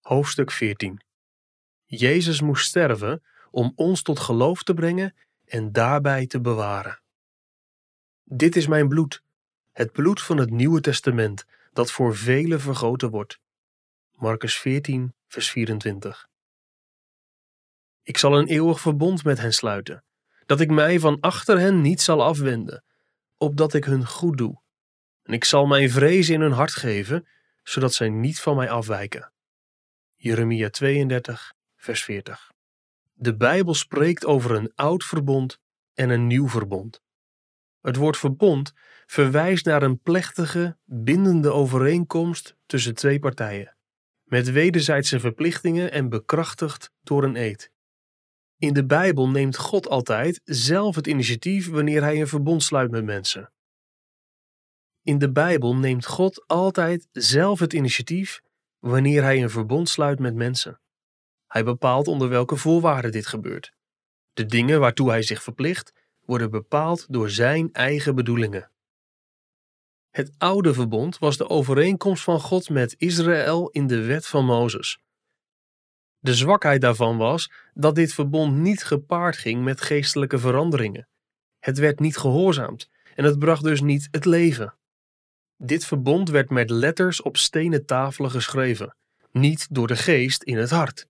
Hoofdstuk 14 Jezus moest sterven om ons tot geloof te brengen en daarbij te bewaren. Dit is mijn bloed, het bloed van het Nieuwe Testament, dat voor velen vergoten wordt. Marcus 14, vers 24. Ik zal een eeuwig verbond met hen sluiten, dat ik mij van achter hen niet zal afwenden, opdat ik hun goed doe. En ik zal mijn vrees in hun hart geven, zodat zij niet van mij afwijken. Jeremia 32, vers 40. De Bijbel spreekt over een oud verbond en een nieuw verbond. Het woord verbond verwijst naar een plechtige, bindende overeenkomst tussen twee partijen, met wederzijdse verplichtingen en bekrachtigd door een eed. In de Bijbel neemt God altijd zelf het initiatief wanneer hij een verbond sluit met mensen. In de Bijbel neemt God altijd zelf het initiatief wanneer hij een verbond sluit met mensen. Hij bepaalt onder welke voorwaarden dit gebeurt. De dingen waartoe hij zich verplicht worden bepaald door zijn eigen bedoelingen. Het oude verbond was de overeenkomst van God met Israël in de wet van Mozes. De zwakheid daarvan was dat dit verbond niet gepaard ging met geestelijke veranderingen. Het werd niet gehoorzaamd en het bracht dus niet het leven. Dit verbond werd met letters op stenen tafelen geschreven, niet door de geest in het hart.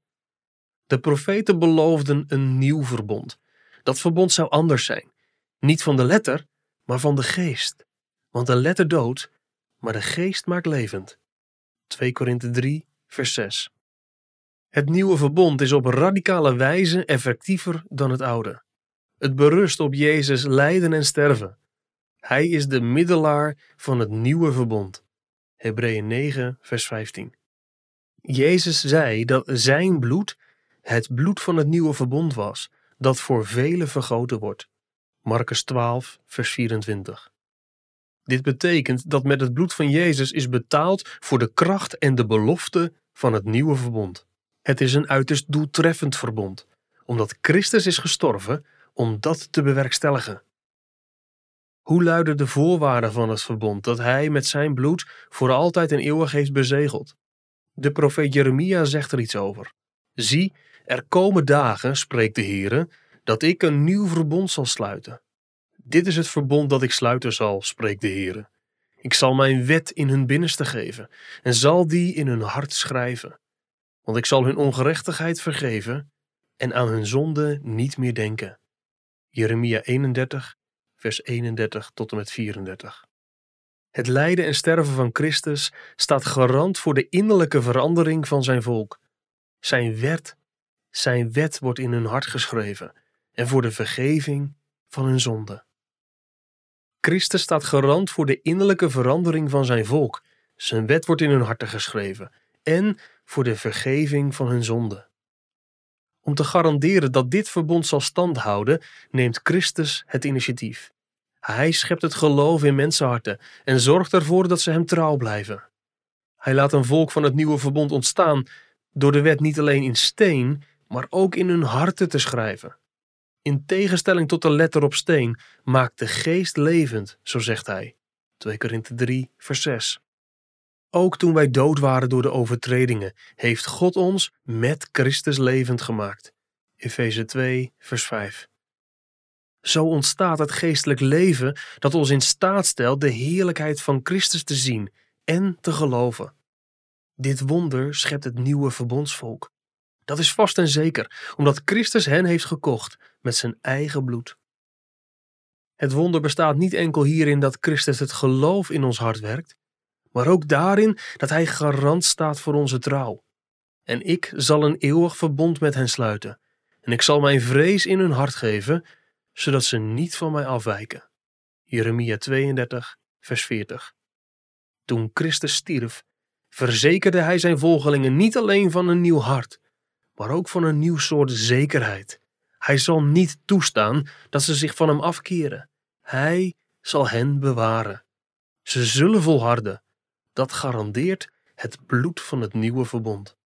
De profeten beloofden een nieuw verbond. Dat verbond zou anders zijn, niet van de letter, maar van de geest. Want de letter doodt, maar de geest maakt levend. 2 Korinthe 3, vers 6. Het nieuwe verbond is op radicale wijze effectiever dan het oude. Het berust op Jezus lijden en sterven, hij is de middelaar van het nieuwe verbond. Hebreeën 9, vers 15. Jezus zei dat zijn bloed het bloed van het nieuwe verbond was, dat voor velen vergoten wordt. Marcus 12, vers 24. Dit betekent dat met het bloed van Jezus is betaald voor de kracht en de belofte van het nieuwe verbond. Het is een uiterst doeltreffend verbond, omdat Christus is gestorven om dat te bewerkstelligen. Hoe luiden de voorwaarden van het verbond dat hij met zijn bloed voor altijd en eeuwig heeft bezegeld? De profeet Jeremia zegt er iets over. Zie, er komen dagen, spreekt de Heere, dat ik een nieuw verbond zal sluiten. Dit is het verbond dat ik sluiten zal, spreekt de Heere. Ik zal mijn wet in hun binnenste geven en zal die in hun hart schrijven. Want ik zal hun ongerechtigheid vergeven en aan hun zonde niet meer denken. Jeremia 31, vers 31 tot en met 34. Het lijden en sterven van Christus staat garant voor de innerlijke verandering van zijn volk. Zijn wet, zijn wet wordt in hun hart geschreven en voor de vergeving van hun zonde. Christus staat garant voor de innerlijke verandering van zijn volk. Zijn wet wordt in hun harten geschreven en voor de vergeving van hun zonde. Om te garanderen dat dit verbond zal standhouden, neemt Christus het initiatief. Hij schept het geloof in mensenharten en zorgt ervoor dat ze hem trouw blijven. Hij laat een volk van het nieuwe verbond ontstaan door de wet niet alleen in steen, maar ook in hun harten te schrijven. In tegenstelling tot de letter op steen maakt de geest levend, zo zegt hij. 2 Korinthe 3, vers 6. Ook toen wij dood waren door de overtredingen, heeft God ons met Christus levend gemaakt. Efeze 2, vers 5. Zo ontstaat het geestelijk leven dat ons in staat stelt de heerlijkheid van Christus te zien en te geloven. Dit wonder schept het nieuwe verbondsvolk. Dat is vast en zeker, omdat Christus hen heeft gekocht met zijn eigen bloed. Het wonder bestaat niet enkel hierin dat Christus het geloof in ons hart werkt, maar ook daarin dat Hij garant staat voor onze trouw. En ik zal een eeuwig verbond met hen sluiten, en ik zal mijn vrees in hun hart geven, zodat ze niet van mij afwijken. Jeremia 32, vers 40. Toen Christus stierf, verzekerde hij zijn volgelingen niet alleen van een nieuw hart, maar ook van een nieuw soort zekerheid. Hij zal niet toestaan dat ze zich van hem afkeren. Hij zal hen bewaren. Ze zullen volharden. Dat garandeert het bloed van het nieuwe verbond.